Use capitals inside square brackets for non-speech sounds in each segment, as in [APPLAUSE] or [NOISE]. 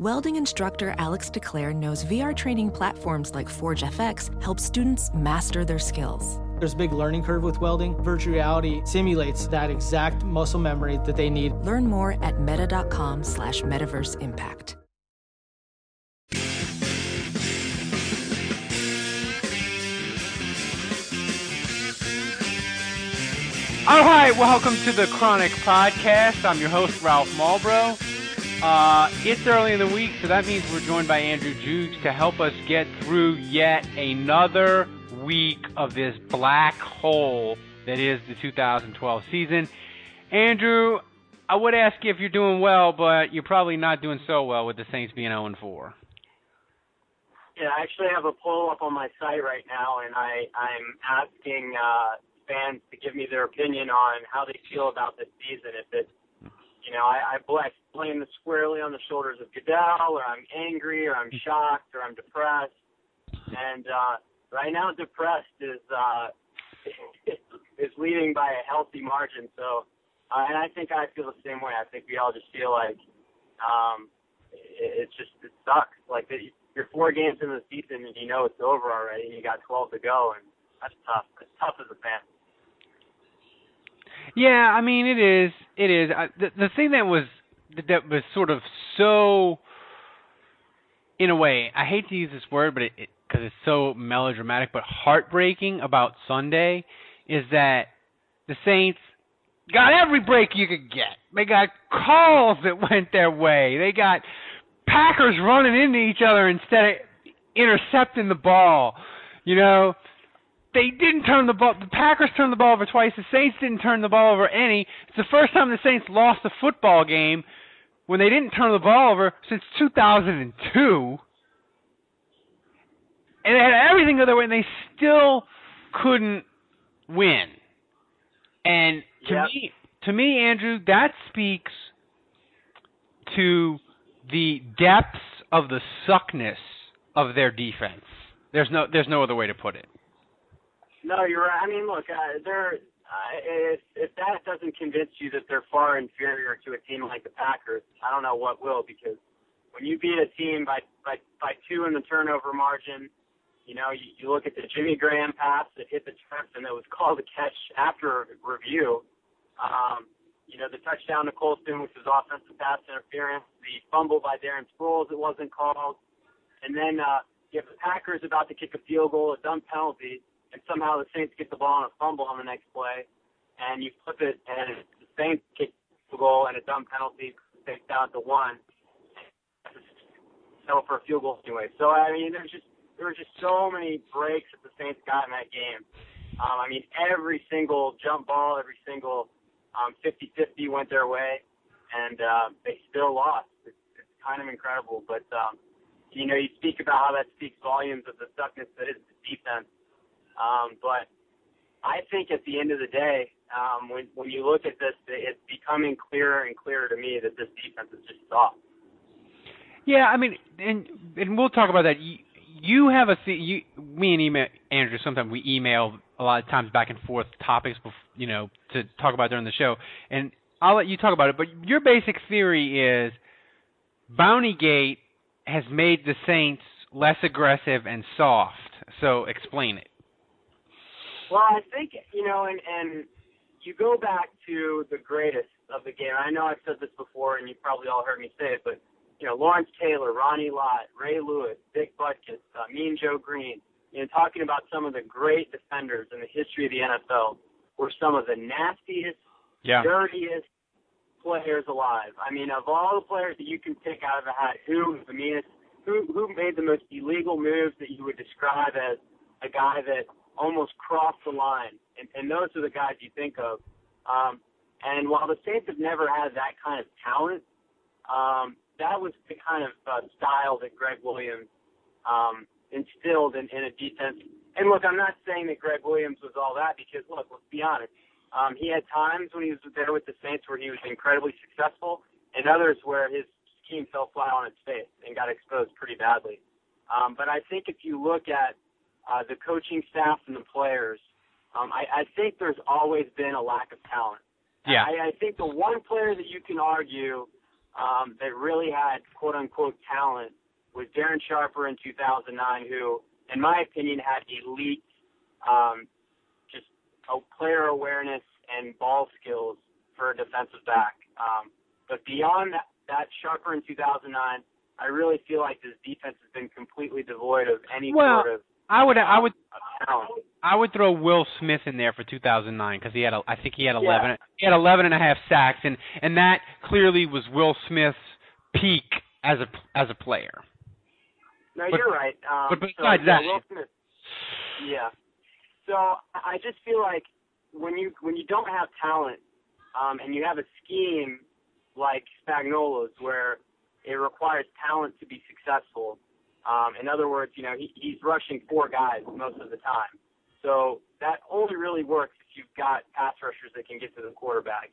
Welding instructor Alex DeClaire knows VR training platforms like Forge FX help students master their skills. There's a big learning curve with welding. Virtual reality simulates that exact muscle memory that they need. Learn more at meta.com slash metaverse impact. All right, welcome to the Chronic Podcast. I'm your host, Ralph Malbrough. Uh, it's early in the week, so that means we're joined by Andrew Juge to help us get through yet another week of this black hole that is the 2012 season. Andrew, I would ask you if you're doing well, but you're probably not doing so well with the Saints being 0 4. Yeah, I actually have a poll up on my site right now, and I, I'm asking uh, fans to give me their opinion on how they feel about this season. If it's, you know, I, I blame this squarely on the shoulders of Goodell, or I'm angry, or I'm shocked, or I'm depressed. And uh, right now, depressed is uh, [LAUGHS] is leading by a healthy margin. So, uh, and I think I feel the same way. I think we all just feel like um, it, it's just it sucks. Like the, you're four games in the season and you know it's over already, and you got 12 to go, and that's tough. It's tough as a fan. Yeah, I mean it is. It is. I, the the thing that was that was sort of so, in a way, I hate to use this word, but it because it, it's so melodramatic, but heartbreaking about Sunday is that the Saints got every break you could get. They got calls that [LAUGHS] went their way. They got Packers running into each other instead of intercepting the ball. You know, they didn't turn the ball. The Packers turned the ball over twice. The Saints didn't turn the ball over any. It's the first time the Saints lost a football game when they didn't turn the ball over since 2002. And they had everything other way, and they still couldn't win. And to Yep. me, to me, Andrew, that speaks to the depths of the suckness of their defense. There's no, there's no other way to put it. No, you're right. I mean, look, uh, they're uh, if if that doesn't convince you that they're far inferior to a team like the Packers, I don't know what will. Because when you beat a team by by by two in the turnover margin, you know, you, you look at the Jimmy Graham pass that hit the turf and that was called a catch after review. Um, you know, the touchdown to Colston, which was offensive pass interference, the fumble by Darren Sproles that wasn't called, and then uh, you have the Packers about to kick a field goal, a dumb penalty, and somehow the Saints get the ball on a fumble on the next play, and you flip it, and the Saints kick the goal and a dumb penalty takes out the one, settle for a field goal anyway. So I mean, there's just there were just so many breaks that the Saints got in that game. Um, I mean, every single jump ball, every single um, 50-50 went their way, and uh, they still lost. It's, it's kind of incredible, but um, you know, you speak about how that speaks volumes of the suckness that is the defense. Um, but I think at the end of the day, um, when when you look at this, it's becoming clearer and clearer to me that this defense is just soft. Yeah, I mean, and and we'll talk about that. You, you have a you me and email Andrew. Sometimes we email a lot of times back and forth topics, bef- you know, to talk about during the show. And I'll let you talk about it. But your basic theory is Bountygate has made the Saints less aggressive and soft. So explain it. Well, I think you know, and and you go back to the greatest of the game. I know I've said this before, and you probably all heard me say it, but you know, Lawrence Taylor, Ronnie Lott, Ray Lewis, Dick Butkus, uh, Mean Joe Green. You know, talking about some of the great defenders in the history of the NFL were some of the nastiest, Yeah. dirtiest players alive. I mean, of all the players that you can pick out of a hat, who was the meanest? Who who made the most illegal moves that you would describe as a guy that almost crossed the line? And, and those are the guys you think of. Um, and while the Saints have never had that kind of talent, um, that was the kind of uh, style that Gregg Williams um, instilled in, in a defense. And look, I'm not saying that Gregg Williams was all that because look, let's be honest. Um, he had times when he was there with the Saints where he was incredibly successful, and others where his scheme fell flat on its face and got exposed pretty badly. Um, but I think if you look at uh, the coaching staff and the players, um, I, I think there's always been a lack of talent. Yeah. I, I think the one player that you can argue um, that really had quote unquote talent was Darren Sharper in 2009, who, in my opinion, had elite um, just a player awareness and ball skills for a defensive back. Um, but beyond that, that Sharper in 2009, I really feel like this defense has been completely devoid of any Well, sort of I would I would. I would throw Will Smith in there for 2009 because he had a, I think he had 11 Yeah. he had 11 and a half sacks and and that clearly was Will Smith's peak as a as a player. No, But- you're right. Um, but so, besides yeah, that- Will Smith. Yeah. So I just feel like when you when you don't have talent, um, and you have a scheme like Spagnuolo's where it requires talent to be successful. Um, in other words, you know he, he's rushing four guys most of the time. So that only really works if you've got pass rushers that can get to the quarterback.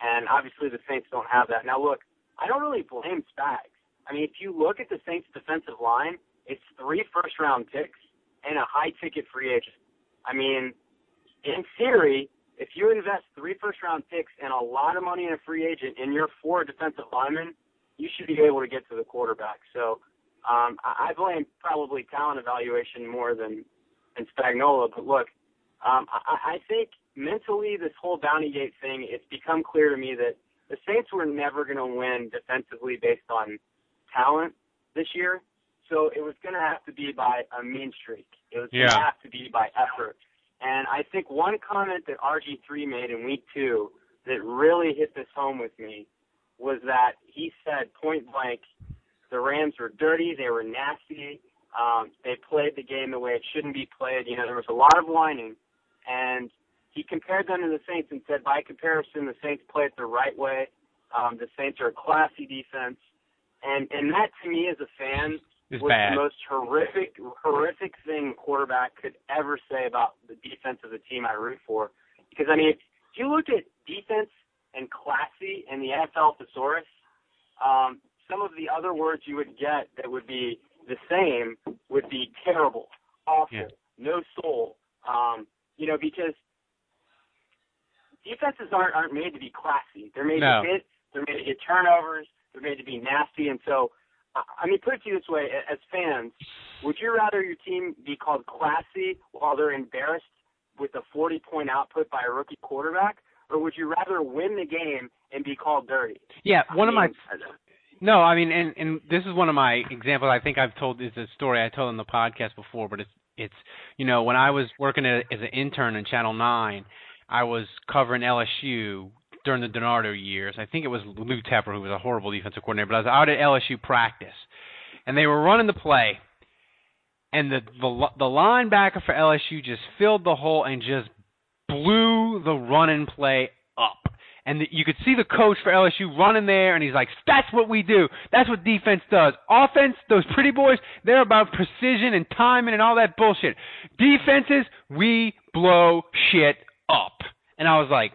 And obviously the Saints don't have that. Now look, I don't really blame Spags. I mean, if you look at the Saints defensive line, it's three first round picks and a high ticket free agent. I mean, in theory, if you invest three first round picks and a lot of money in a free agent and you're four defensive linemen, you should be able to get to the quarterback. So um, I I blame probably talent evaluation more than than Spagnuolo. But look, um, I, I think mentally this whole bounty gate thing, it's become clear to me that the Saints were never going to win defensively based on talent this year. So it was going to have to be by a mean streak. It was going to have to be by effort. And I think one comment that RG3 made in week two that really hit this home with me was that he said point blank, the Rams were dirty, they were nasty, um, they played the game the way it shouldn't be played. You know, there was a lot of whining, and he compared them to the Saints and said, by comparison, the Saints play it the right way. Um, the Saints are a classy defense, and and that to me as a fan was bad. the most horrific horrific thing a quarterback could ever say about the defense of the team I root for. Because I mean, if you look at defense and classy in the NFL thesaurus, um, some of the other words you would get that would be the same would be terrible, awful, Yeah. no soul. Um, you know, because defenses aren't aren't made to be classy. They're made No. to hit. They're made to get turnovers. They're made to be nasty. And so, I mean, put it to you this way: as fans, would you rather your team be called classy while they're embarrassed with a 40 point output by a rookie quarterback, or would you rather win the game and be called dirty? Yeah, one of my I mean, No, I mean, and and this is one of my examples. I think I've told this a story I told in the podcast before, but it's it's you know when I was working as an intern in Channel Nine, I was covering LSU during the DiNardo years. I think it was Lou Tepper who was a horrible defensive coordinator, but I was out at LSU practice, and they were running the play, and the the the linebacker for LSU just filled the hole and just blew the running play up. And the, you could see the coach for LSU running there, and he's like, "That's what we do. That's what defense does. Offense, those pretty boys, they're about precision and timing and all that bullshit. Defenses, we blow shit up." And I was like,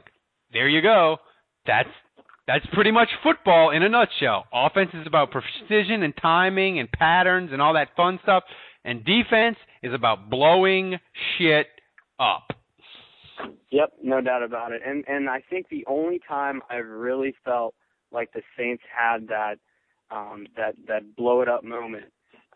"There you go. That's that's pretty much football in a nutshell. Offense is about precision and timing and patterns and all that fun stuff, and defense is about blowing shit up." Yep, no doubt about it. And and I think the only time I've really felt like the Saints had that um that that blow it up moment.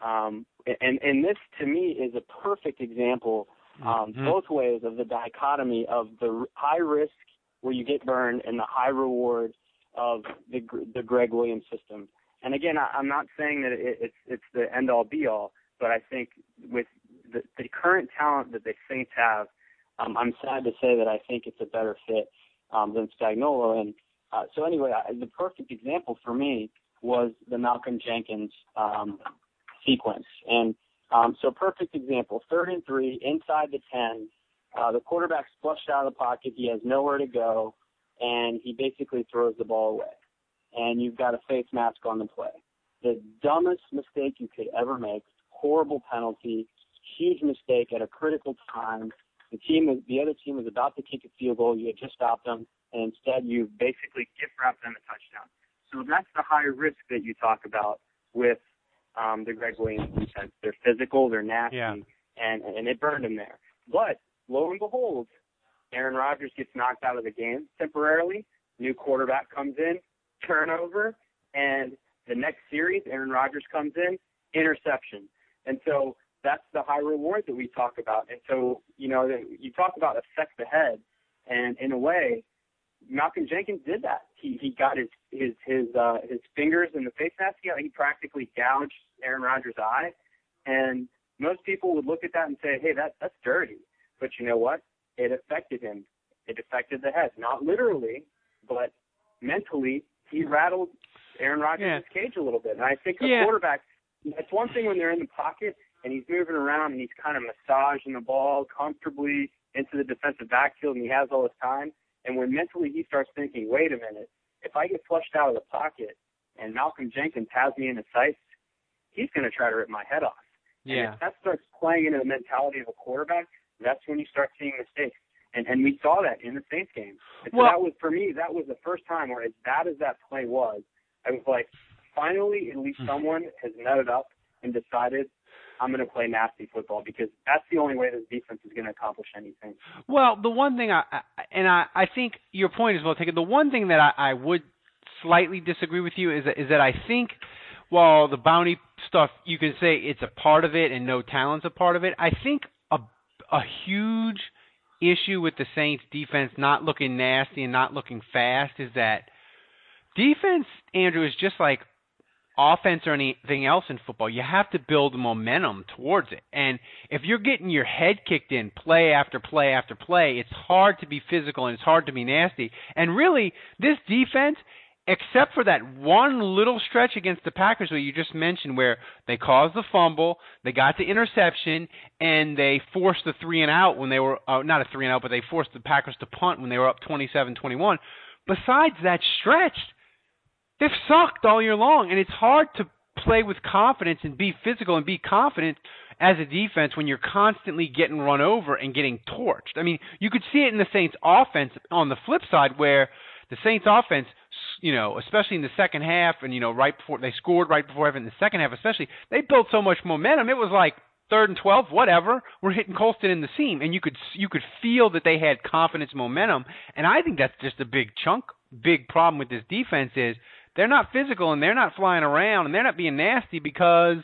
Um and and this to me is a perfect example um Mhm. both ways of the dichotomy of the high risk where you get burned and the high reward of the Gr- the Gregg Williams system. And again, I, I'm not saying that it, it's it's the end all be all, but I think with the, the current talent that the Saints have, um, I'm sad to say that I think it's a better fit um, than Spagnuolo. And uh, so anyway, I, the perfect example for me was the Malcolm Jenkins um, sequence. And um, so perfect example, third and three, inside the 10. Uh, the quarterback's flushed out of the pocket. He has nowhere to go, and he basically throws the ball away. And you've got a face mask on the play. The dumbest mistake you could ever make, horrible penalty, huge mistake at a critical time. The team, is, the other team was about to kick a field goal. You had just stopped them, and instead you basically gift wrapped them a touchdown. So that's the high risk that you talk about with um, the Gregg Williams defense. They're physical, they're nasty, Yeah. and and it burned him there. But lo and behold, Aaron Rodgers gets knocked out of the game temporarily. New quarterback comes in, turnover, And the next series, Aaron Rodgers comes in, interception. And so that's the high reward that we talk about. And so, you know, you talk about affect the head, and in a way, Malcolm Jenkins did that. He he got his his his uh, his fingers in the face mask. He, he practically gouged Aaron Rodgers' eye, and most people would look at that and say, "Hey, that that's dirty." But you know what? It affected him. It affected the head, not literally, but mentally. He rattled Aaron Rodgers' yeah. cage a little bit. And I think a yeah. quarterback, it's one thing when they're in the pocket and he's moving around and he's kind of massaging the ball comfortably into the defensive backfield and he has all his time. And when mentally he starts thinking, wait a minute, if I get flushed out of the pocket and Malcolm Jenkins has me in his sights, he's going to try to rip my head off. Yeah. And if that starts playing into the mentality of a quarterback, that's when you start seeing mistakes. And and we saw that in the Saints game. And so well, that was for me, that was the first time where as bad as that play was, I was like, finally at least hmm. someone has nutted up and decided I'm going to play nasty football because that's the only way this defense is going to accomplish anything. Well, the one thing I, I and I, I think your point is well taken. The one thing that I, I would slightly disagree with you is that, is that I think while the bounty stuff you can say it's a part of it and no talent's a part of it, I think a a huge issue with the Saints defense not looking nasty and not looking fast is that defense, Andrew, is just like offense or anything else in football, you have to build momentum towards it. And if you're getting your head kicked in play after play after play, it's hard to be physical and it's hard to be nasty. And really, this defense, except for that one little stretch against the Packers where you just mentioned where they caused the fumble, they got the interception, and they forced the three and out when they were uh, not a three and out, but they forced the Packers to punt when they were up 27-21. Besides that stretch, they've sucked all year long, and it's hard to play with confidence and be physical and be confident as a defense when you're constantly getting run over and getting torched. I mean, you could see it in the Saints offense on the flip side where the Saints offense, you know, especially in the second half and you know right before they scored right before in the second half especially, they built so much momentum. It was like third and 12, whatever. We're hitting Colston in the seam and you could you could feel that they had confidence momentum and I think that's just a big chunk big problem with this defense is they're not physical and they're not flying around and they're not being nasty because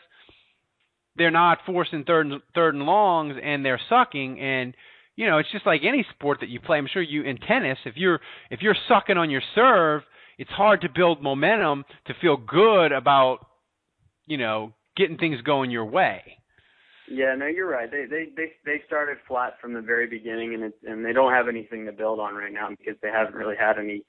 they're not forcing third and third and longs and they're sucking. And you know it's just like any sport that you play. I'm sure you in tennis if you're if you're sucking on your serve it's hard to build momentum to feel good about you know getting things going your way. Yeah no you're right. They they they they started flat from the very beginning and it's and they don't have anything to build on right now because they haven't really had any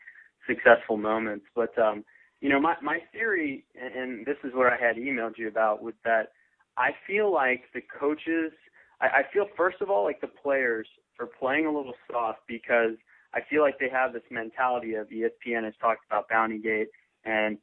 successful moments. But um you know, my my theory, and this is what I had emailed you about, was that I feel like the coaches, I, I feel first of all like the players are playing a little soft because I feel like they have this mentality of ESPN has talked about Bounty Gate, and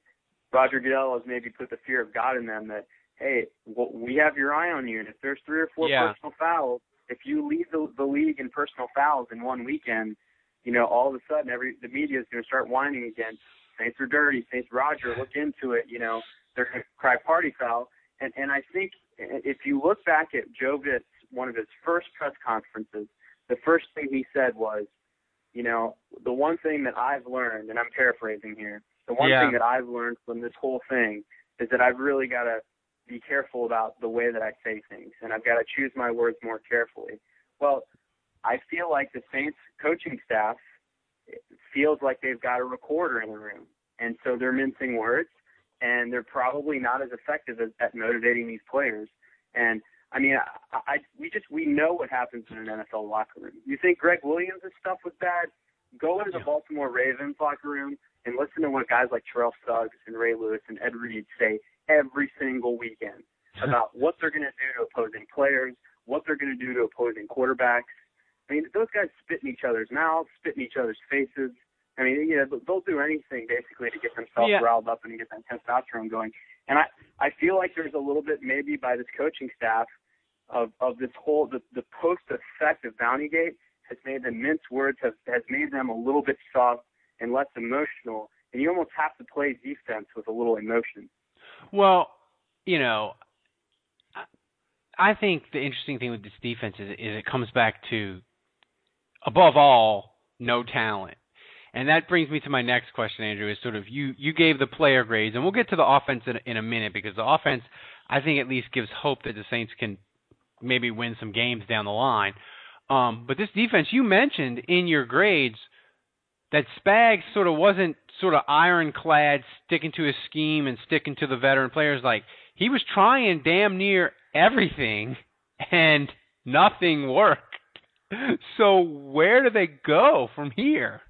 Roger Goodell has maybe put the fear of God in them that hey, we have your eye on you, and if there's three or four yeah. personal fouls, if you lead the, the league in personal fouls in one weekend, you know, all of a sudden every the media is going to start whining again. Saints are dirty. Saints Roger, look into it. You know, they're going to cry party foul. And and I think if you look back at Joe Vitt's, one of his first press conferences, the first thing he said was, you know, the one thing that I've learned, and I'm paraphrasing here, the one yeah. thing that I've learned from this whole thing is that I've really got to be careful about the way that I say things, and I've got to choose my words more carefully. Well, I feel like the Saints coaching staff feels like they've got a recorder in the room, and so they're mincing words, and they're probably not as effective as, at motivating these players. And I mean, I, I we just we know what happens in an NFL locker room. You think Gregg Williams' stuff was bad? Go into the Baltimore Ravens locker room and listen to what guys like Terrell Suggs and Ray Lewis and Ed Reed say every single weekend [LAUGHS] about what they're going to do to opposing players, what they're going to do to opposing quarterbacks, I mean, those guys spit in each other's mouths, spit in each other's faces. I mean, you know, they'll do anything basically to get themselves yeah. riled up and get that testosterone going. And I, I feel like there's a little bit maybe by this coaching staff of of this whole the the post effect of Bountygate has made them mince words, has has made them a little bit soft and less emotional. And you almost have to play defense with a little emotion. Well, you know, I think the interesting thing with this defense is, is it comes back to above all, no talent. And that brings me to my next question, Andrew. Is sort of you you gave the player grades, and we'll get to the offense in, in a minute because the offense, I think, at least gives hope that the Saints can maybe win some games down the line. Um, but this defense, you mentioned in your grades that Spags sort of wasn't sort of ironclad, sticking to his scheme and sticking to the veteran players. Like he was trying damn near everything, [LAUGHS] and nothing worked. [LAUGHS] So where do they go from here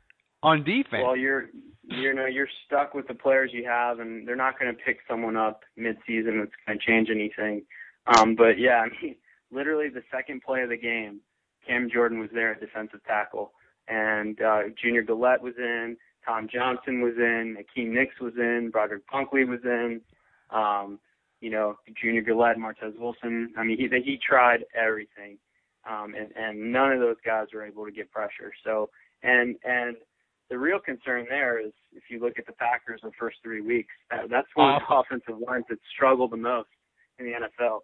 on defense? Well, you're you know you're stuck with the players you have, and they're not going to pick someone up mid-season that's going to change anything. Um, but yeah, [LAUGHS] I mean, literally the second play of the game, Cam Jordan was there at defensive tackle, and uh, Junior Galette was in, Tom Johnson was in, Akiem Hicks was in, Broderick Bunkley was in. Um, you know, Junior Galette, Martez Wilson. I mean, he he tried everything, um, and and none of those guys were able to get pressure. So, and and the real concern there is if you look at the Packers the first three weeks, that, that's one of the offensive lines that struggled the most in the NFL,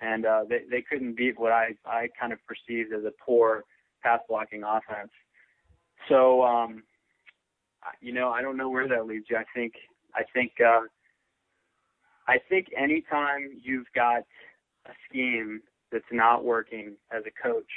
and uh, they they couldn't beat what I I kind of perceived as a poor pass blocking offense. So, um, you know, I don't know where that leaves you. I think I think. Uh, I think anytime you've got a scheme that's not working as a coach,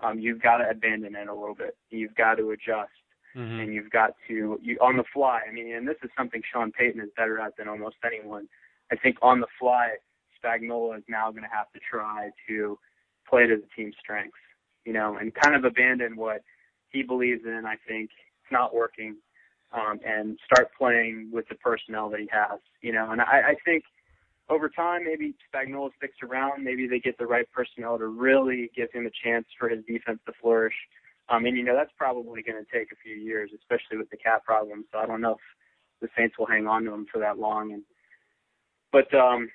um, you've got to abandon it a little bit. You've got to adjust, mm-hmm. and you've got to you on the fly. I mean, and this is something Sean Payton is better at than almost anyone. I think on the fly, Spagnuolo is now going to have to try to play to the team's strengths, you know, and kind of abandon what he believes in. I think it's not working um, and start playing with the personnel that he has. You know, and I, I think over time maybe Spagnuolo sticks around. Maybe they get the right personnel to really give him a chance for his defense to flourish. Um, and you know that's probably going to take a few years, especially with the cap problem. So I don't know if the Saints will hang on to him for that long. And but um,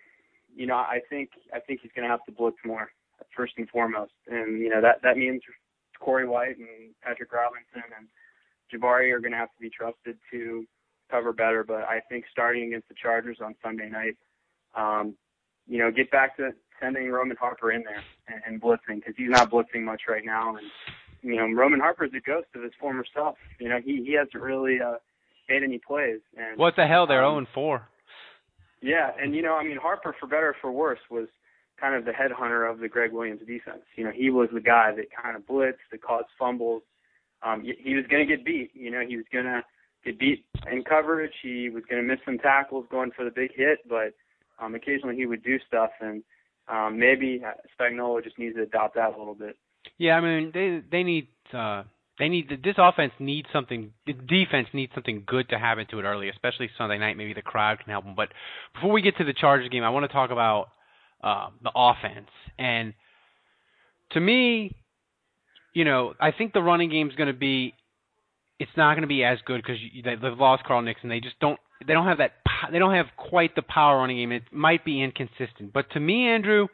you know I think I think he's going to have to blitz more first and foremost. And you know that that means Corey White and Patrick Robinson and Jabari are going to have to be trusted to cover better. But I think starting against the Chargers on Sunday night, um, you know, get back to sending Roman Harper in there and, and blitzing because he's not blitzing much right now. And you know, Roman Harper is a ghost of his former self. You know, he he hasn't really uh, made any plays. And what the hell? They're um, 0 4. Yeah, and you know, I mean, Harper, for better or for worse, was kind of the headhunter of the Gregg Williams defense. You know, he was the guy that kind of blitzed, that caused fumbles, um, he was going to get beat. You know, he was going to get beat in coverage. He was going to miss some tackles going for the big hit, but um, occasionally he would do stuff, and um, maybe Spagnuolo just needs to adopt that a little bit. Yeah, I mean they they need uh, they need this offense needs something. The defense needs something good to happen to it early, especially Sunday night. Maybe the crowd can help them. But before we get to the Chargers game, I want to talk about uh, the offense. And to me, you know, I think the running game is going to be. It's not going to be as good because they, they've lost Carl Nixon. They just don't. They don't have that. They don't have quite the power running game. It might be inconsistent. But to me, Andrew,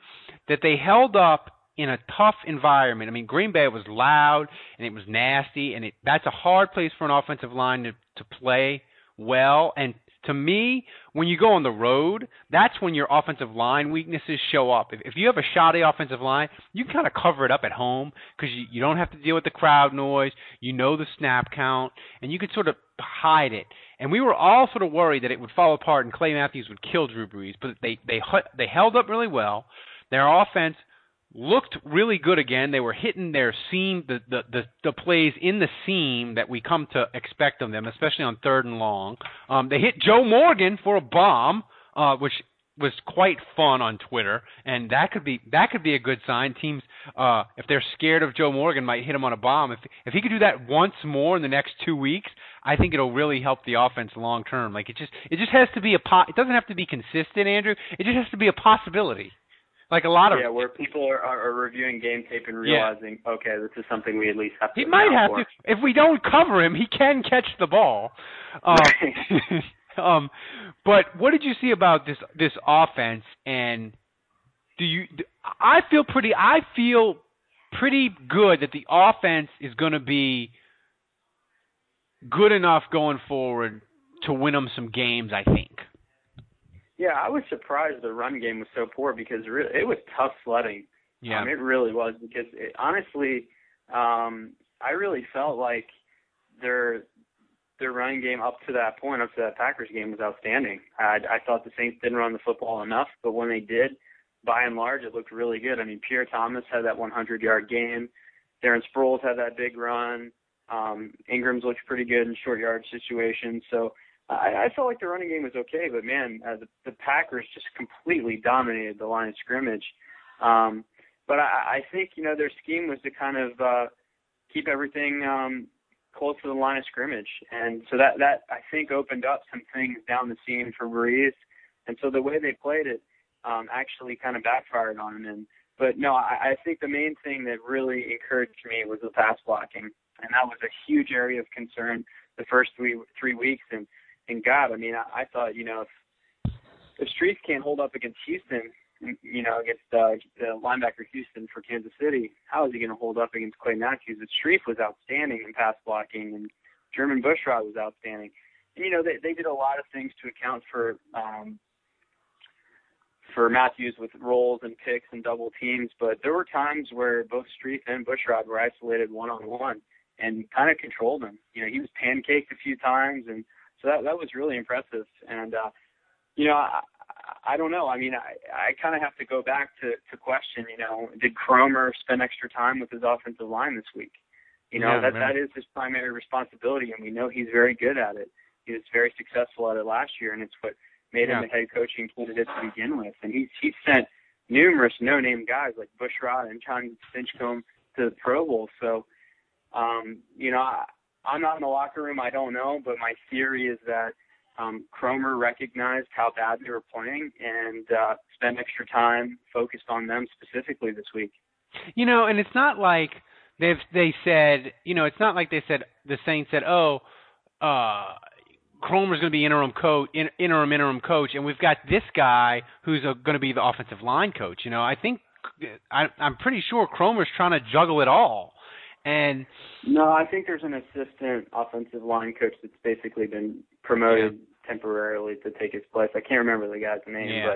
that they held up in a tough environment. I mean, Green Bay was loud and it was nasty, and it that's a hard place for an offensive line to to play well. And to me, when you go on the road, that's when your offensive line weaknesses show up. If, if you have a shoddy offensive line, you kind of cover it up at home because you, you don't have to deal with the crowd noise. You know the snap count, and you can sort of hide it. And we were all sort of worried that it would fall apart and Clay Matthews would kill Drew Brees, but they they they held up really well. Their offense looked really good again. They were hitting their seam, the, the the the plays in the seam that we come to expect of them, especially on third and long. Um, they hit Joe Morgan for a bomb, uh, which was quite fun on Twitter, and that could be that could be a good sign. Teams, uh, if they're scared of Joe Morgan, might hit him on a bomb. If if he could do that once more in the next two weeks, I think it'll really help the offense long term. Like it just it just has to be a po- it doesn't have to be consistent, Andrew. It just has to be a possibility. Like a lot of yeah, where people are, are reviewing game tape and realizing, yeah. okay, this is something we at least have to. He might have for. to. If we don't cover him, he can catch the ball. Um, [LAUGHS] um, but what did you see about this this offense? And do you? I feel pretty. I feel pretty good that the offense is going to be good enough going forward to win them some games. I think. Yeah, I was surprised the run game was so poor because it was tough sledding. Yeah, um, it really was because it, honestly, um, I really felt like their their running game up to that point, up to that Packers game, was outstanding. I, I thought the Saints didn't run the football enough, but when they did, by and large, it looked really good. I mean, Pierre Thomas had that 100-yard game. Darren Sproles had that big run. Um, Ingram's looked pretty good in short yard situations. So I, I felt like the running game was okay, but man, uh, the, the Packers just completely dominated the line of scrimmage. Um, but I, I think you know their scheme was to kind of uh, keep everything um, close to the line of scrimmage, and so that that I think opened up some things down the seam for Brees, and so the way they played it um, actually kind of backfired on him. And but no, I, I think the main thing that really encouraged me was the pass blocking, and that was a huge area of concern the first three three weeks. And and God, I mean, I, I thought you know if if Strief can't hold up against Houston, you know, against uh, the linebacker Houston for Kansas City, how is he going to hold up against Clay Matthews? But Strief was outstanding in pass blocking, and Jermon Bushrod was outstanding. And you know, they they did a lot of things to account for um, for Matthews with rolls and picks and double teams, but there were times where both Strief and Bushrod were isolated one on one and kind of controlled him. You know, he was pancaked a few times, and so that that was really impressive. And uh, you know, I, I don't know. I mean, I I kind of have to go back to to question. You know, did Kromer spend extra time with his offensive line this week? You know, Yeah, that man. that is his primary responsibility, and we know he's very good at it. He was very successful at it last year, and it's what made him Yeah. the head coaching candidate to begin with. And he's he's sent numerous no-name guys like Bushrod and Jon Stinchcomb to the Pro Bowl. So, um, you know, I, I'm not in the locker room. I don't know, but my theory is that um, Kromer recognized how bad they were playing and uh, spent extra time focused on them specifically this week. You know, and it's not like they've they said, you know, it's not like they said the Saints said, "Oh, uh Kromer's going to be interim coach, in, interim interim coach, and we've got this guy who's going to be the offensive line coach." You know, I think I, I'm pretty sure Kromer's trying to juggle it all, and No, I think there's an assistant offensive line coach that's basically been promoted temporarily to take his place. I can't remember the guy's name, Yeah.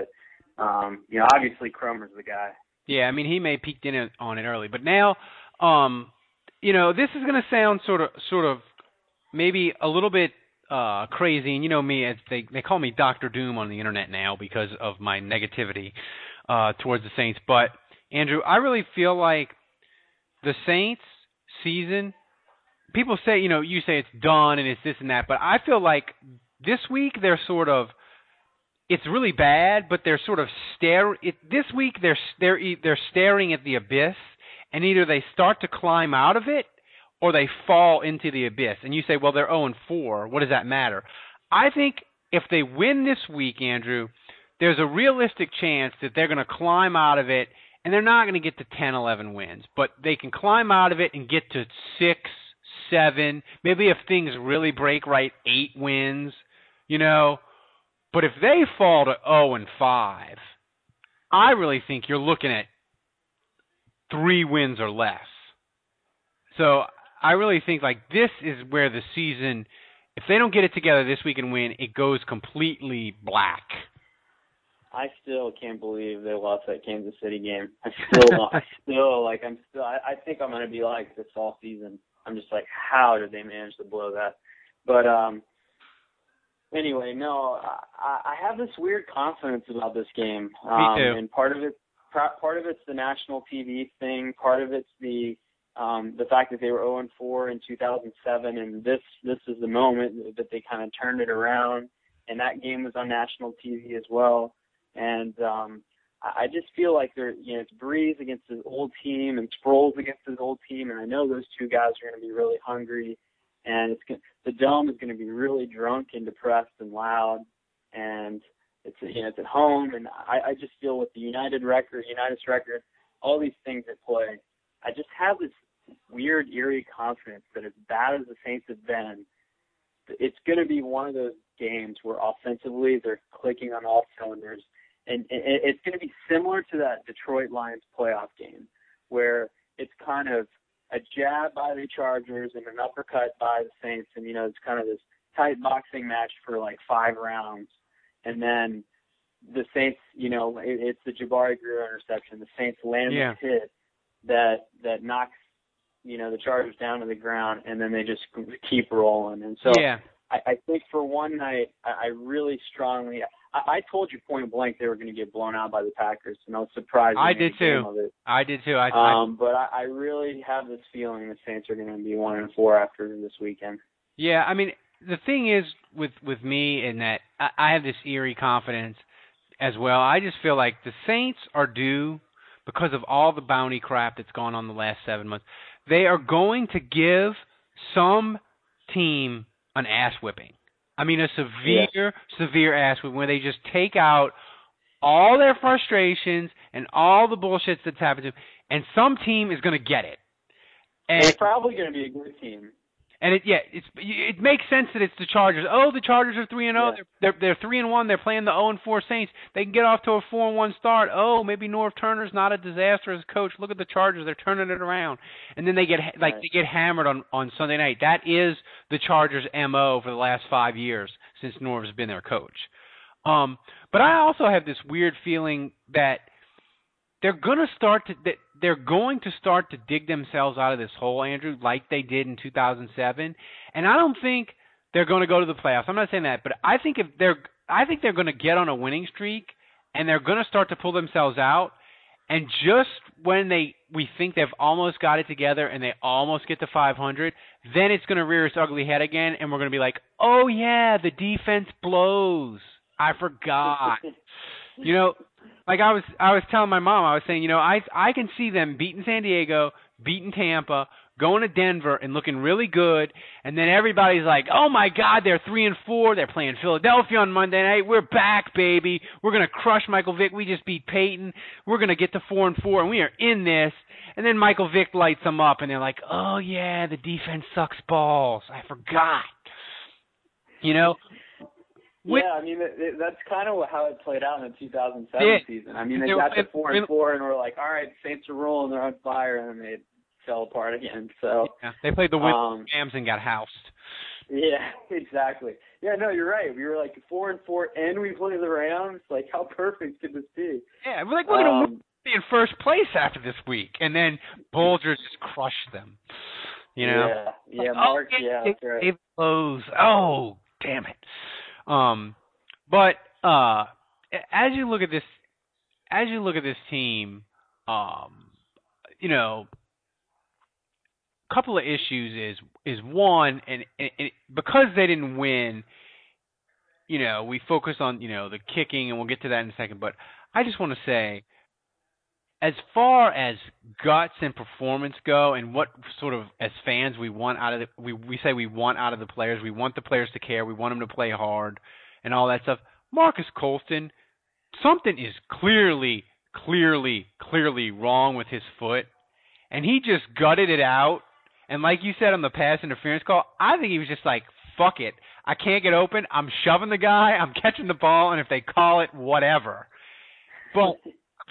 but um, you know, obviously Kromer's the guy. Yeah, I mean he may peeked in on it early, but now, um, you know, this is going to sound sort of, sort of, maybe a little bit uh crazy. And you know me, as they they call me Doctor Doom on the internet now because of my negativity uh towards the Saints. But Andrew, I really feel like the Saints season. People say, you know, you say it's done and it's this and that, but I feel like this week they're sort of it's really bad, but they're sort of stare. It, this week they're they're they're staring at the abyss, and either they start to climb out of it, or they fall into the abyss. And you say, well, they're zero and four. What does that matter? I think if they win this week, Andrew, there's a realistic chance that they're going to climb out of it, and they're not going to get to 10, 11 wins, but they can climb out of it and get to six, seven, maybe if things really break right, eight wins. You know, but if they fall to 0 and 5, I really think you're looking at three wins or less. So I really think like this is where the season, if they don't get it together this week and win, it goes completely black. I still can't believe they lost that Kansas City game. I still, I [LAUGHS] still like, I'm still, I, I think I'm gonna be like this all season. I'm just like, how did they manage to blow that? But um, anyway, no, I, I have this weird confidence about this game. Um, too. And part of it, part part of it's the national TV thing. Part of it's the um, the fact that they were 0 and 4 in 2007, and this this is the moment that they kind of turned it around. And that game was on national TV as well. And um, I just feel like they're, you know, it's Brees against his old team and Sproles against his old team, and I know those two guys are going to be really hungry, and it's gonna, the dome is going to be really drunk and depressed and loud, and it's you know it's at home, and I, I just feel with the United record, United's record, all these things at play, I just have this weird eerie confidence that as bad as the Saints have been, it's going to be one of those games where offensively they're clicking on all cylinders and it- it's going to be similar to that Detroit Lions playoff game, where it's kind of a jab by the Chargers and an uppercut by the Saints, and you know it's kind of this tight boxing match for like five rounds, and then the Saints, you know, it, it's the Jabari Greer interception. The Saints land Yeah. this hit that that knocks, you know, the Chargers down to the ground, and then they just keep rolling. And so yeah. I, I think for one night, I, I really strongly. I, I told you point blank they were going to get blown out by the Packers, and I was surprised. I did too. I did too. I, um, but I, I really have this feeling the Saints are going to be one and four after this weekend. Yeah, I mean, the thing is with with me in that I, I have this eerie confidence as well. I just feel like the Saints are due because of all the bounty crap that's gone on the last seven months. They are going to give some team an ass whipping. I mean, a severe, yeah. severe ass whipping where they just take out all their frustrations and all the bullshit that's happened to them, and some team is going to get it. And it's probably going to be a good team. And it yeah, it's it makes sense that it's the Chargers. Oh, the Chargers are three and zero. Oh. They're they're three and one. They're playing the zero and four Saints. They can get off to a four and one start. Oh, maybe Norv Turner's not a disaster as coach. Look at the Chargers. They're turning it around. And then they get like they get hammered on on Sunday night. That is the Chargers' mo for the last five years since Norv's been their coach. Um, but I also have this weird feeling that they're gonna start to that they're going to start to dig themselves out of this hole, Andrew, like they did in 2007. And I don't think they're going to go to the playoffs. I'm not saying that, but I think if they're, I think they're going to get on a winning streak, and they're going to start to pull themselves out. And just when they we think they've almost got it together and they almost get to 500, then it's going to rear its ugly head again, and we're going to be like, oh yeah, the defense blows. I forgot. [LAUGHS] you know, like I was I was telling my mom, I was saying, you know, I I can see them beating San Diego, beating Tampa, going to Denver and looking really good, and then everybody's like, "Oh my God, they're three and four. They're playing Philadelphia on Monday night. We're back, baby. We're gonna crush Michael Vick. We just beat Peyton. We're gonna get to four and four, and we are in this." And then Michael Vick lights them up, and they're like, "Oh yeah, the defense sucks balls. I forgot." You know, with, yeah, I mean it, it, that's kind of how it played out in the 2007 yeah, season. I mean they got to four and four, and we're like, all right, Saints are rolling, they're on fire, and then they fell apart again. So yeah, they played the win um, Rams and got housed. Yeah, [LAUGHS] exactly. Yeah, no, you're right. We were like four and four, and we played the Rams. Like, how [LAUGHS] perfect could this be? Yeah, we're like we're gonna um, be in first place after this week, and then Bulger just crushed them. You know? Yeah, yeah, Mark. Oh, yeah, that's right. Oh, damn it. Um, but uh, as you look at this, as you look at this team, um, you know, a couple of issues is is one, and, and, and because they didn't win, you know, we focus on you know the kicking, and we'll get to that in a second. But I just want to say as far as guts and performance go, and what sort of as fans we want out of the we we say we want out of the players, we want the players to care, we want them to play hard, and all that stuff. Marques Colston, something is clearly, clearly, clearly wrong with his foot, and he just gutted it out. And like you said on the pass interference call, I think he was just like, "Fuck it, I can't get open. I'm shoving the guy. I'm catching the ball, and if they call it, whatever." But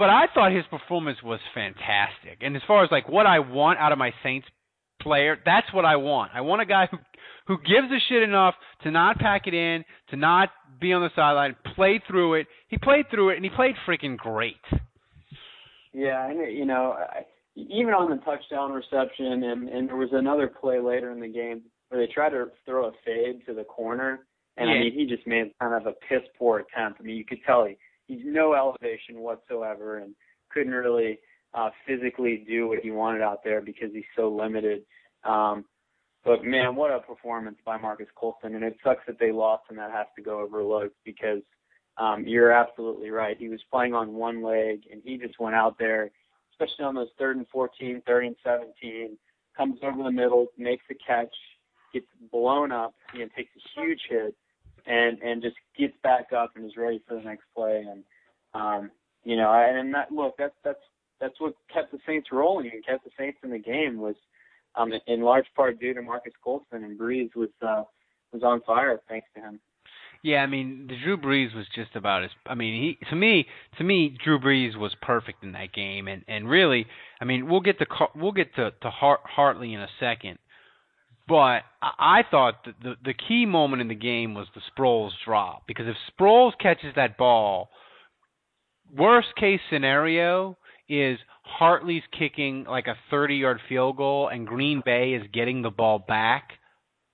but I thought his performance was fantastic. And as far as like what I want out of my Saints player, that's what I want. I want a guy who who gives a shit enough to not pack it in, to not be on the sideline, play through it. He played through it and he played freaking great. Yeah, and you know, I, even on the touchdown reception, and and there was another play later in the game where they tried to throw a fade to the corner, and yeah. I mean he just made kind of a piss poor attempt. I mean you could tell he he's no elevation whatsoever and couldn't really uh, physically do what he wanted out there because he's so limited. Um, but man, what a performance by Marques Colston, and it sucks that they lost and that has to go overlooked because um, you're absolutely right. He was playing on one leg and he just went out there, especially on those third and 14, third and 17, comes over the middle, makes a catch, gets blown up, you know, takes a huge hit, and and just gets back up and is ready for the next play. And um, you know, and, that look, that's that's that's what kept the Saints rolling and kept the Saints in the game was um, in large part due to Marques Colston and Brees was uh, was on fire thanks to him. Yeah, I mean, the Drew Brees was just about as. I mean, he to me, to me, Drew Brees was perfect in that game, and and really, I mean, we'll get to we'll get to to Hart, Hartley in a second, but I thought that the the key moment in the game was the Sproles drop because if Sproles catches that ball, worst case scenario is Hartley's kicking like a 30 yard field goal and Green Bay is getting the ball back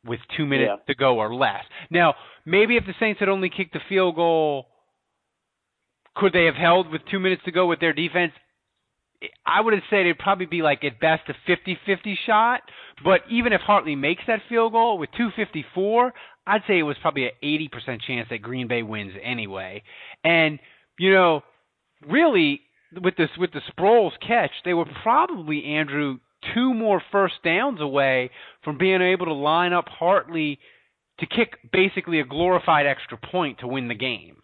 with two minutes Yeah. to go or less. Now, maybe if the Saints had only kicked the field goal, could they have held with two minutes to go with their defense? I would have said it'd probably be like at best a 50-50 shot. But even if Hartley makes that field goal with 254, I'd say it was probably an 80% chance that Green Bay wins anyway. And you know, really with this with the Sproles catch, they were probably Andrew two more first downs away from being able to line up Hartley to kick basically a glorified extra point to win the game.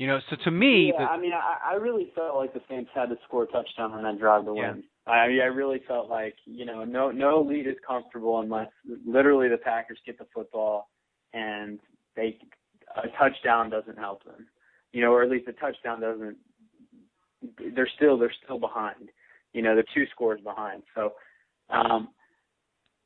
You know, so to me, yeah, the, I mean, I, I really felt like the Saints had to score a touchdown on that drive to Yeah. win. I mean, I really felt like you know, no no lead is comfortable unless literally the Packers get the football and they a touchdown doesn't help them. You know, or at least a touchdown doesn't. They're still they're still behind. You know, they're two scores behind. So, um,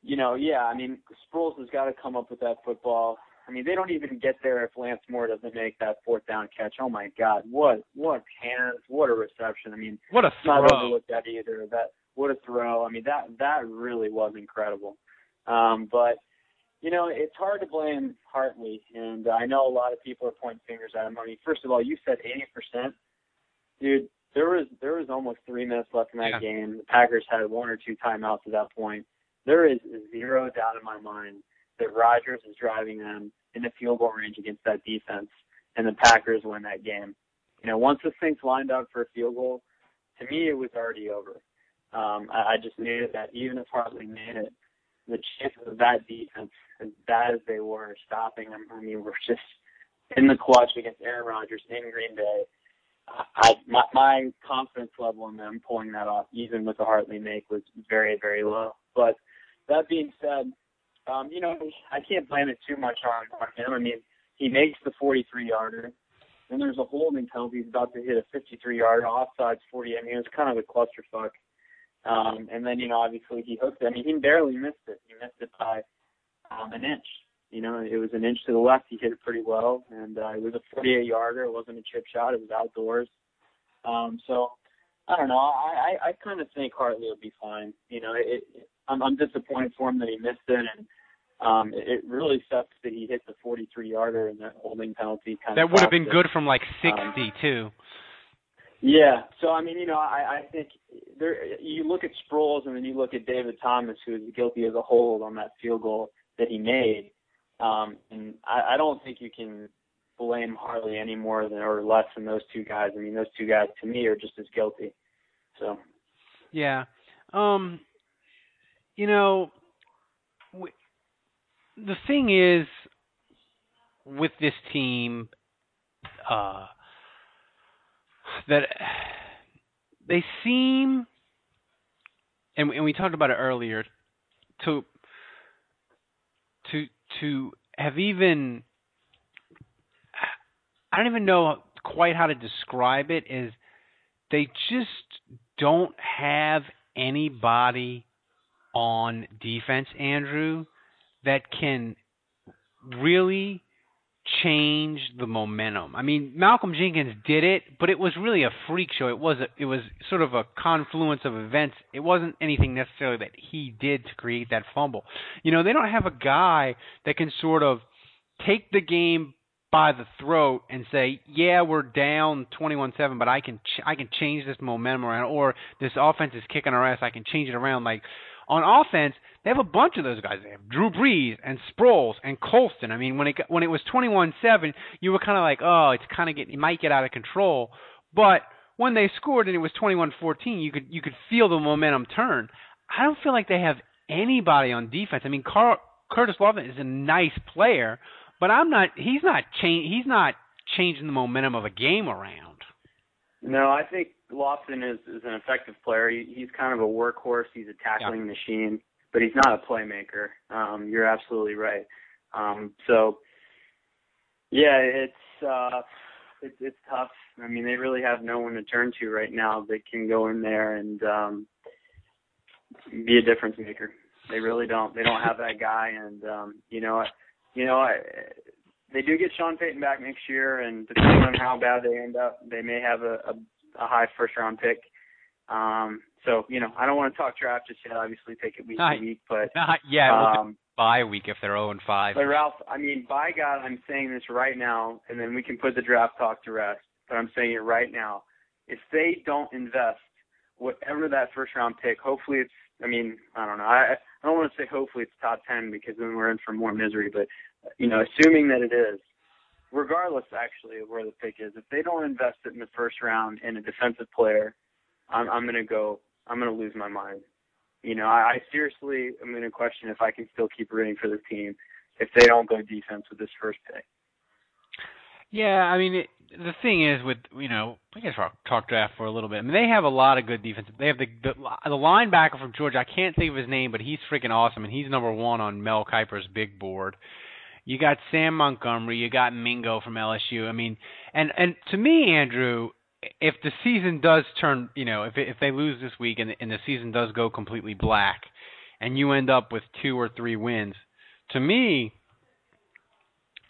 you know, yeah, I mean, Sproles has got to come up with that football. I mean, they don't even get there if Lance Moore doesn't make that fourth down catch. Oh my God, what what hands, what a reception! I mean, what a it's not overlooked that either. That what a throw! I mean, that that really was incredible. Um, but you know, it's hard to blame Hartley, and I know a lot of people are pointing fingers at him. I mean, first of all, you said 80%, dude. There was there was almost three minutes left in that Yeah. game. The Packers had one or two timeouts at that point. There is zero doubt in my mind that Rodgers is driving them in the field goal range against that defense, and the Packers win that game. You know, once the Saints lined up for a field goal, to me it was already over. Um, I, I just knew that even if Hartley made it, the chances of that defense, as bad as they were, stopping them, I mean, [LAUGHS] were just in the clutch against Aaron Rodgers in Green Bay. I my, my confidence level in them pulling that off, even with the Hartley make, was very very low. But that being said, um, you know I can't blame it too much on, on him. I mean, he makes the 43 yarder. Then there's a holding penalty. He's about to hit a 53 yarder offsides 40. I mean, it was kind of a clusterfuck. Um, and then you know obviously he hooked it. I mean, he barely missed it. He missed it by um, an inch. You know, it was an inch to the left. He hit it pretty well, and uh, it was a 48 yarder. It wasn't a chip shot. It was outdoors. Um, so I don't know. I I, I kind of think Hartley will be fine. You know, it, it, I'm I'm disappointed for him that he missed it, and um, it, really sucks that he hit the 43 yarder and that holding penalty kind that of. would have been it. good from like Um, 60 too. Yeah. So I mean, you know, I, I think there. You look at Sproles and then you look at David Thomas, who is guilty as a hold on that field goal that he made. Um, and I, I don't think you can blame Hartley any more than or less than those two guys. I mean, those two guys to me are just as guilty. So Yeah. Um you know the thing is with this team uh that they seem and and we talked about it earlier to to to have even I don't even know quite how to describe it is they just don't have anybody on defense, Andrew, that can really change the momentum. I mean, Malcolm Jenkins did it, but it was really a freak show. It was a, it was sort of a confluence of events. It wasn't anything necessarily that he did to create that fumble. You know, they don't have a guy that can sort of take the game by the throat and say, "Yeah, we're down 21-7, but I can ch- I can change this momentum around or this offense is kicking our ass, I can change it around." Like on offense, they have a bunch of those guys. They have Drew Brees and Sproles and Colston. I mean, when it when it was 21-7, you were kind of like, "Oh, it's kind of getting it might get out of control." But when they scored and it was 21-14, you could you could feel the momentum turn. I don't feel like they have anybody on defense. I mean, Carl, Curtis Lofton is a nice player, but I'm not. He's not change. He's not changing the momentum of a game around. no, I think Lofton is is an effective player. He, he's kind of a workhorse. He's a tackling machine, but he's not a playmaker. Um, you're absolutely right. Um, so yeah, it's uh, it's it's tough. I mean, they really have no one to turn to right now that can go in there and um, be a difference maker. They really don't. They don't have that guy, and um, you know, I- you know, I, they do get Sean Payton back next year, and depending on how bad they end up, they may have a, a, a high first round pick. Um, so you know, I don't want to talk draft just yet. Obviously, take it week Right. to week, but [LAUGHS] yeah, well, um, bye week if they're 0 and 5. But Ralph, I mean, by God, I'm saying this right now, and then we can put the draft talk to rest. But I'm saying it right now. If they don't invest whatever that first round pick, hopefully it's. I mean, I don't know. I I don't want to say hopefully it's top ten because then we're in for more misery. But you know, assuming that it is, regardless actually of where the pick is, if they don't invest it in the first round in a defensive player, I'm I'm gonna go. I'm gonna lose my mind. You know, I, I seriously am gonna question if I can still keep rooting for this team if they don't go defense with this first pick. Yeah, I mean, it, the thing is with you know we can talk, talk draft for a little bit. I mean, they have a lot of good defense. They have the, the the linebacker from Georgia. I can't think of his name, but he's freaking awesome, and he's number one on Mel Kiper's big board. You got Sam Montgomery. You got Mingo from LSU. I mean, and and to me, Andrew, if the season does turn, you know, if if they lose this week and and the season does go completely black, and you end up with two or three wins, to me,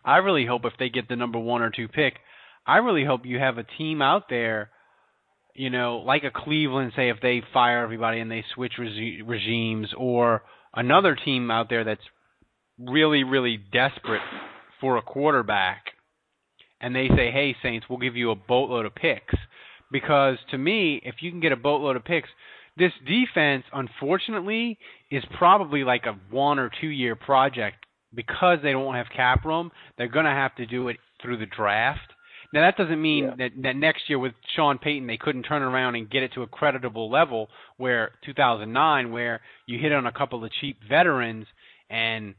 I really hope if they get the number one or two pick, I really hope you have a team out there, you know, like a Cleveland, say if they fire everybody and they switch regi- regimes, or another team out there that's really, really desperate for a quarterback, and they say, "Hey, Saints, we'll give you a boatload of picks," because to me, if you can get a boatload of picks, this defense, unfortunately, is probably like a one or two year project because they don't have cap room. They're going to have to do it through the draft. Now that doesn't mean Yeah. that, that next year with Sean Payton they couldn't turn around and get it to a creditable level where 2009 where you hit on a couple of cheap veterans and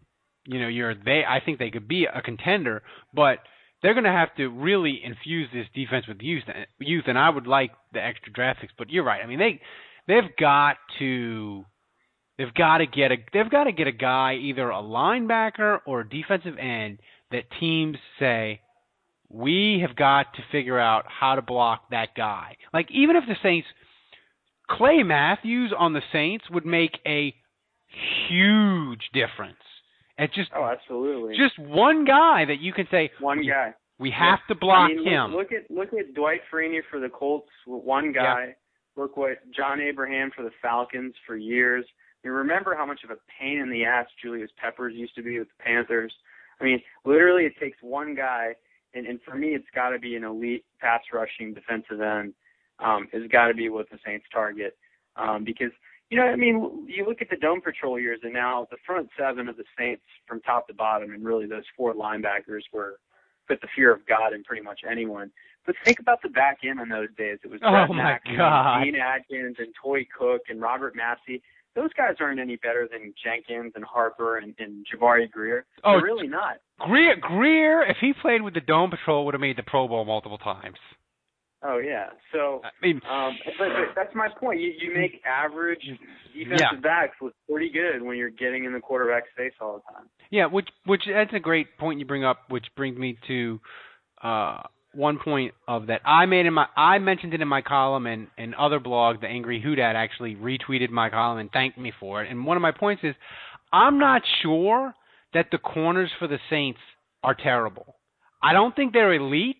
you know you're they I think they could be a contender but they're going to have to really infuse this defense with youth youth and I would like the extra draft picks but you're right I mean they they've got to they've got to get a they've got to get a guy either a linebacker or a defensive end that teams say we have got to figure out how to block that guy. Like even if the Saints Clay Matthews on the Saints would make a huge difference. Just Oh, absolutely. just one guy that you can say one we, guy. we have to block I mean, him. Look, look at look at Dwight Freeney for the Colts, one guy. Look what John Abraham for the Falcons for years. You remember how much of a pain in the ass Julius Peppers used to be with the Panthers. I mean, literally, it takes one guy, and and for me, it's got to be an elite pass rushing defensive end. Um, has got to be what the Saints target, um, because you know, I mean, you look at the Dome Patrol years, and now the front seven of the Saints from top to bottom, and really those four linebackers were put the fear of God in pretty much anyone. But think about the back end in those days. It was Oh, Brett my Mack God. and Atkins and Toi Cook and Robert Massey. Those guys aren't any better than Jenkins and Harper and, and Jabari Greer. Oh, They're really not. Greer Greer if he played with the Dome Patrol would have made the Pro Bowl multiple times. Oh yeah. So I mean um but, but that's my point. You you make average defensive Yeah. backs look pretty good when you're getting in the quarterback's face all the time. Yeah, which which that's a great point you bring up, which brings me to uh, one point of that I made in my I mentioned it in my column and and other blog, the Angry Houdat actually retweeted my column and thanked me for it. And one of my points is I'm not sure that the corners for the Saints are terrible. I don't think they're elite,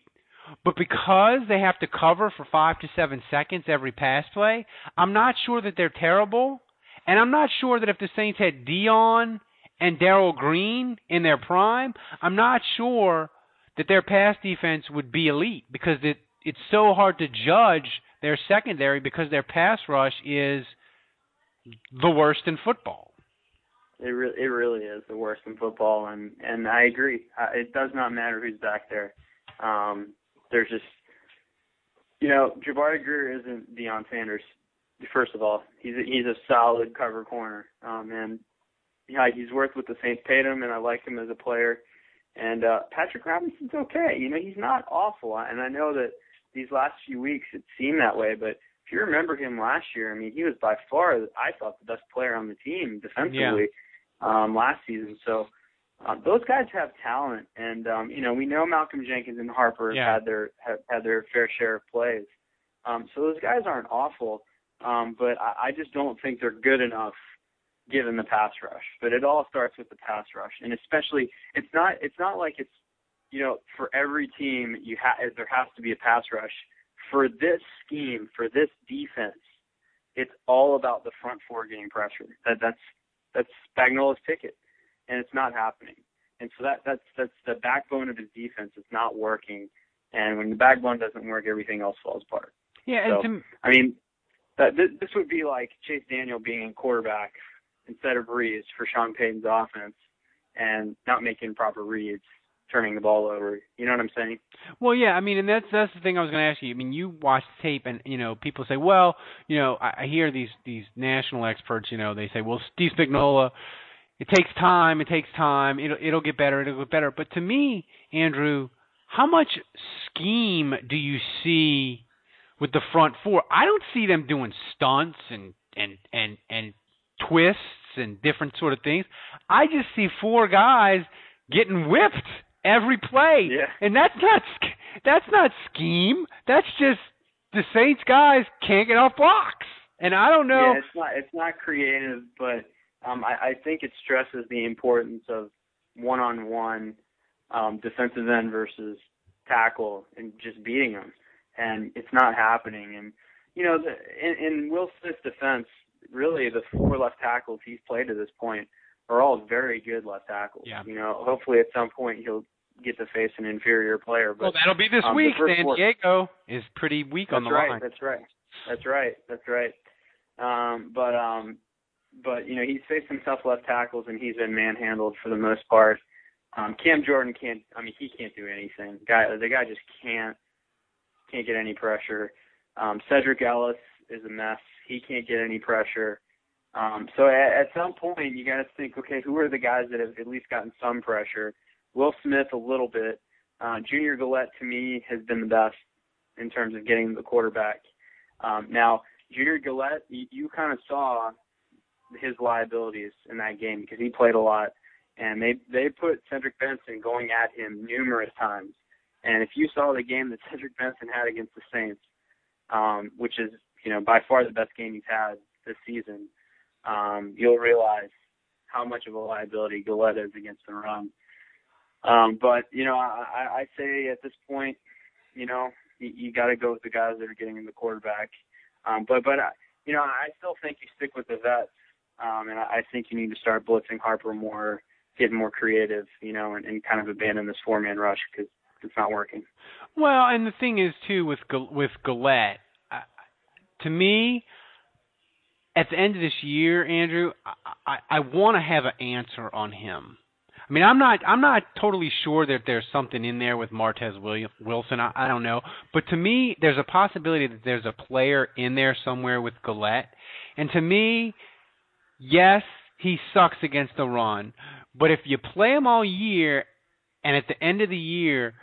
but because they have to cover for five to seven seconds every pass play, I'm not sure that they're terrible. And I'm not sure that if the Saints had Deion and Darrell Green in their prime, I'm not sure that their pass defense would be elite because it it's so hard to judge their secondary because their pass rush is the worst in football. It really, it really is the worst in football, and and I agree. It does not matter who's back there. Um, there's just, you know, Jabari Greer isn't Deion Sanders. First of all, he's a, he's a solid cover corner, um, and yeah, he's worth what the Saints paid him, and I like him as a player. And uh, Patrick Robinson's okay. You know, he's not awful, and I know that these last few weeks it seemed that way, but if you remember him last year, I mean, he was by far, I thought, the best player on the team defensively um, last season. So uh, those guys have talent, and um, you know, we know Malcolm Jenkins and Harper have Yeah. had their have had their fair share of plays. Um, so those guys aren't awful, um, but I, I just don't think they're good enough given the pass rush. But it all starts with the pass rush, and especially it's not it's not like it's you know for every team you ha- there has to be a pass rush. For this scheme, for this defense, it's all about the front four getting pressure. That that's that's Spagnuolo's ticket. And it's not happening. And so that that's that's the backbone of his defense. It's not working, and when the backbone doesn't work, everything else falls apart. Yeah, so, and to, I mean, that this, this would be like Chase Daniel being in quarterback instead of Brees for Sean Payton's offense, and not making proper reads turning the ball over. You know what I'm saying? Well, yeah. I mean, and that's that's the thing I was going to ask you. I mean, you watch tape, and you know, people say, well, you know, I, I hear these these national experts. You know, they say, well, Steve Spagnuolo, it takes time. It takes time. It'll it'll get better. It'll get better. But to me, Andrew, how much scheme do you see with the front four? I don't see them doing stunts and and and and twists and different sort of things. I just see four guys getting whipped every play. Yeah. And that's not that's not scheme. That's just the Saints guys can't get off blocks. And I don't know. Yeah, it's not it's not creative, but um, I, I think it stresses the importance of one-on-one um, defensive end versus tackle and just beating them. And it's not happening. And you know, the, in, in Will Smith's defense, really the four left tackles he's played to this point are all very good left tackles. Yeah. You know, hopefully at some point he'll get to face an inferior player. But well, that'll be this um, week. San four- Diego is pretty weak on the right, line. That's right. That's right. That's right. Um, but um, but you know he's faced some tough left tackles and he's been manhandled for the most part. Um, Cam Jordan can't. I mean, he can't do anything. Guy, the guy just can't can't get any pressure. Um, Sedrick Ellis is a mess. He can't get any pressure. Um, so at, at some point, you got to think, okay, who are the guys that have at least gotten some pressure? Will Smith a little bit. Uh, Junior Galette to me has been the best in terms of getting the quarterback. Um, now, Junior Galette, you, you kind of saw his liabilities in that game because he played a lot, and they they put Cedric Benson going at him numerous times. And if you saw the game that [LAUGHS] Cedric Benson had against the Saints, um, which is you know by far the best game he's had this season, um, you'll realize how much of a liability Galette is against the run. Um, but you know, I, I I say at this point, you know, you, you got to go with the guys that are getting in the quarterback. Um, but but uh, you know, I still think you stick with the vets, um, and I, I think you need to start blitzing Harper more, getting more creative, you know, and, and kind of abandon this four-man rush because it's not working. Well, and the thing is too with with Galette, uh, to me, at the end of this year, Andrew, I I, I want to have an answer on him. I mean, I'm not I'm not totally sure that there's something in there with Martez William, Wilson. I, I don't know, but to me, there's a possibility that there's a player in there somewhere with Galette, and to me, yes, he sucks against the run, but if you play him all year, and at the end of the year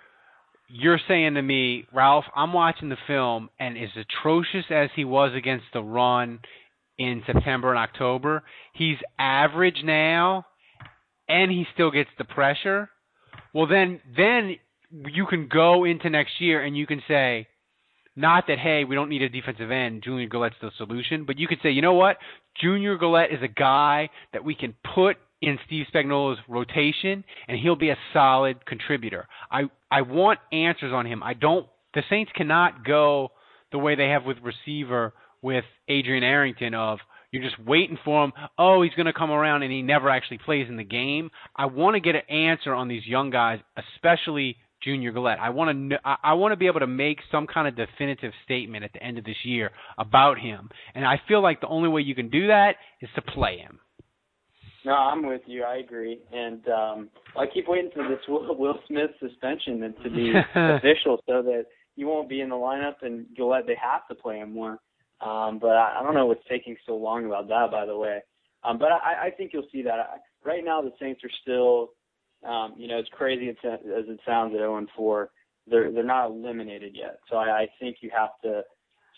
you're saying to me, Ralph, I'm watching the film, and as atrocious as he was against the run in September and October, he's average now, and he still gets the pressure. Well, then, then you can go into next year and you can say, not that hey, we don't need a defensive end. Julian Galette's the solution, but you could say, you know what? Junior Galette is a guy that we can put in Steve Spagnuolo's rotation, and he'll be a solid contributor. I I want answers on him. I don't. The Saints cannot go the way they have with receiver with Adrian Arrington of you're just waiting for him. Oh, he's going to come around, and he never actually plays in the game. I want to get an answer on these young guys, especially Junior Galette. I want to kn- I I want to be able to make some kind of definitive statement at the end of this year about him, and I feel like the only way you can do that is to play him. No, I'm with you. I agree, and um, I keep waiting for this Will, Will Smith suspension to be [LAUGHS] official, so that he won't be in the lineup, and Galette they have to play him more. Um, but I, I don't know what's taking so long about that, by the way. Um, but I, I think you'll see that. I, right now, the Saints are still, um, you know, as crazy as, as it sounds at 0 and 4, they're they're not eliminated yet. So I, I think you have to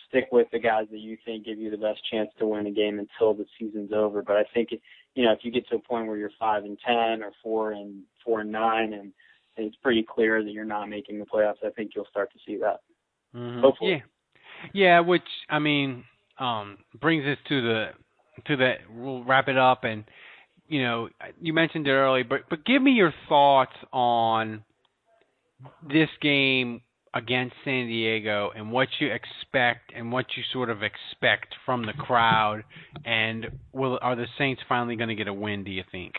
stick with the guys that you think give you the best chance to win a game until the season's over. But I think, you know, if you get to a point where you're five and ten or four and four and nine, and it's pretty clear that you're not making the playoffs, I think you'll start to see that. Mm-hmm. Hopefully. Yeah. Yeah, which I mean, um, brings us to the to the. We'll wrap it up, and you know, you mentioned it earlier, but but give me your thoughts on this game against San Diego and what you expect and what you sort of expect from the crowd, and will are the Saints finally going to get a win? Do you think?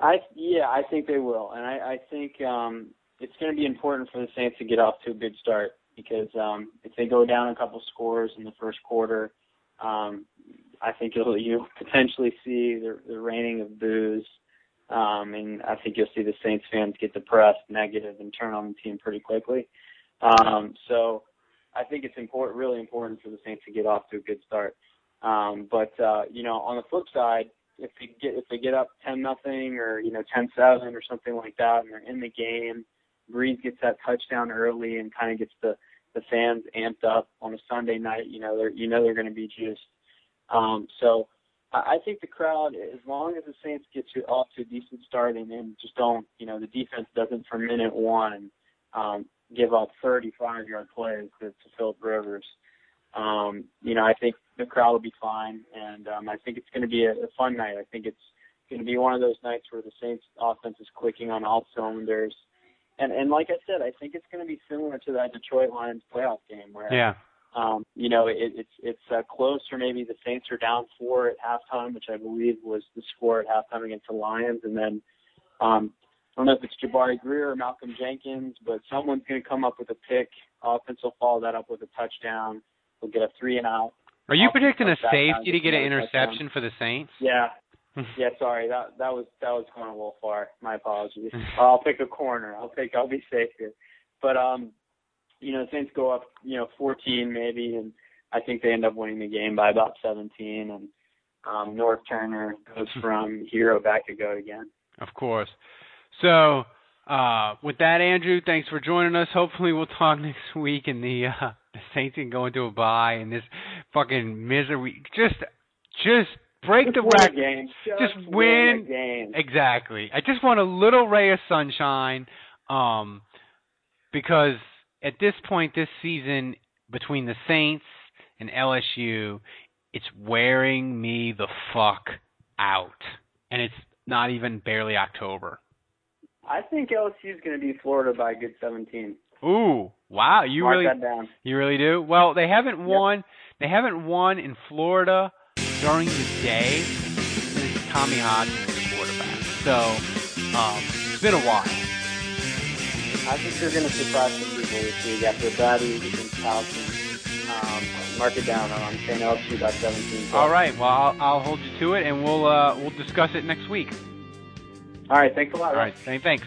I yeah, I think they will, and I, I think um, it's going to be important for the Saints to get off to a good start because um, if they go down a couple scores in the first quarter, um, I think you'll you potentially see the, the raining of boos, um, and I think you'll see the Saints fans get depressed, negative, and turn on the team pretty quickly. Um, so I think it's important, really important for the Saints to get off to a good start. Um, but uh, you know, on the flip side, if they get if they get up ten nothing or you know ten seven or something like that, and they're in the game, Brees gets that touchdown early and kind of gets the the fans amped up on a Sunday night. You know, they're you know they're going to be juiced. Um, so I, think the crowd, as long as the Saints get to off to a decent start and, and just don't, you know, the defense doesn't for minute one um, give up 35 yard plays to, to Philip Rivers. Um, you know, I think the crowd will be fine, and um, I think it's going to be a, a fun night. I think it's going to be one of those nights where the Saints offense is clicking on all cylinders. And and like I said, I think it's going to be similar to that Detroit Lions playoff game where Yeah. Um, you know, it, it's it's uh, close, or maybe the Saints are down four at halftime, which I believe was the score at halftime against the Lions, and then um, I don't know if it's Jabari Greer or Malcolm Jenkins, but someone's going to come up with a pick. Offense will follow that up with a touchdown. We'll get a three and out. Are you predicting a I'll back down, safety to get an another touchdown. interception for the Saints? Yeah, [LAUGHS] yeah. Sorry, that that was that was going a little far. My apologies. I'll pick a corner. I'll pick. I'll be safe here. But um, you know, the Saints go up, you know, 14 maybe, and I think they end up winning the game by about 17. And um, Norv Turner goes from hero back to goat again. Of course. So, uh, with that, Andrew, thanks for joining us. Hopefully, we'll talk [LAUGHS] next week, and the uh, the Saints can go into a bye, and this fucking misery just just break Just the record. game. Just Just win. game. Exactly. I just want a little ray of sunshine, um, because at this point this season, between the Saints and LSU, it's wearing me the fuck out, and it's not even barely October. I think LSU is going to be Florida by a good 17. Ooh, wow! You Mark really, that down. you really do. Well, they haven't won. They haven't won in Florida during the day since Tommy Hodson was quarterback. So, um, it's been a while. I think they're going to surprise some people this week after a bad week against Towson. Um, mark it down. I'm saying LSU by 17. All right. Well, I'll, I'll hold you to it, and we'll uh, we'll discuss it next week. All right. Thanks a lot. All right. Thanks.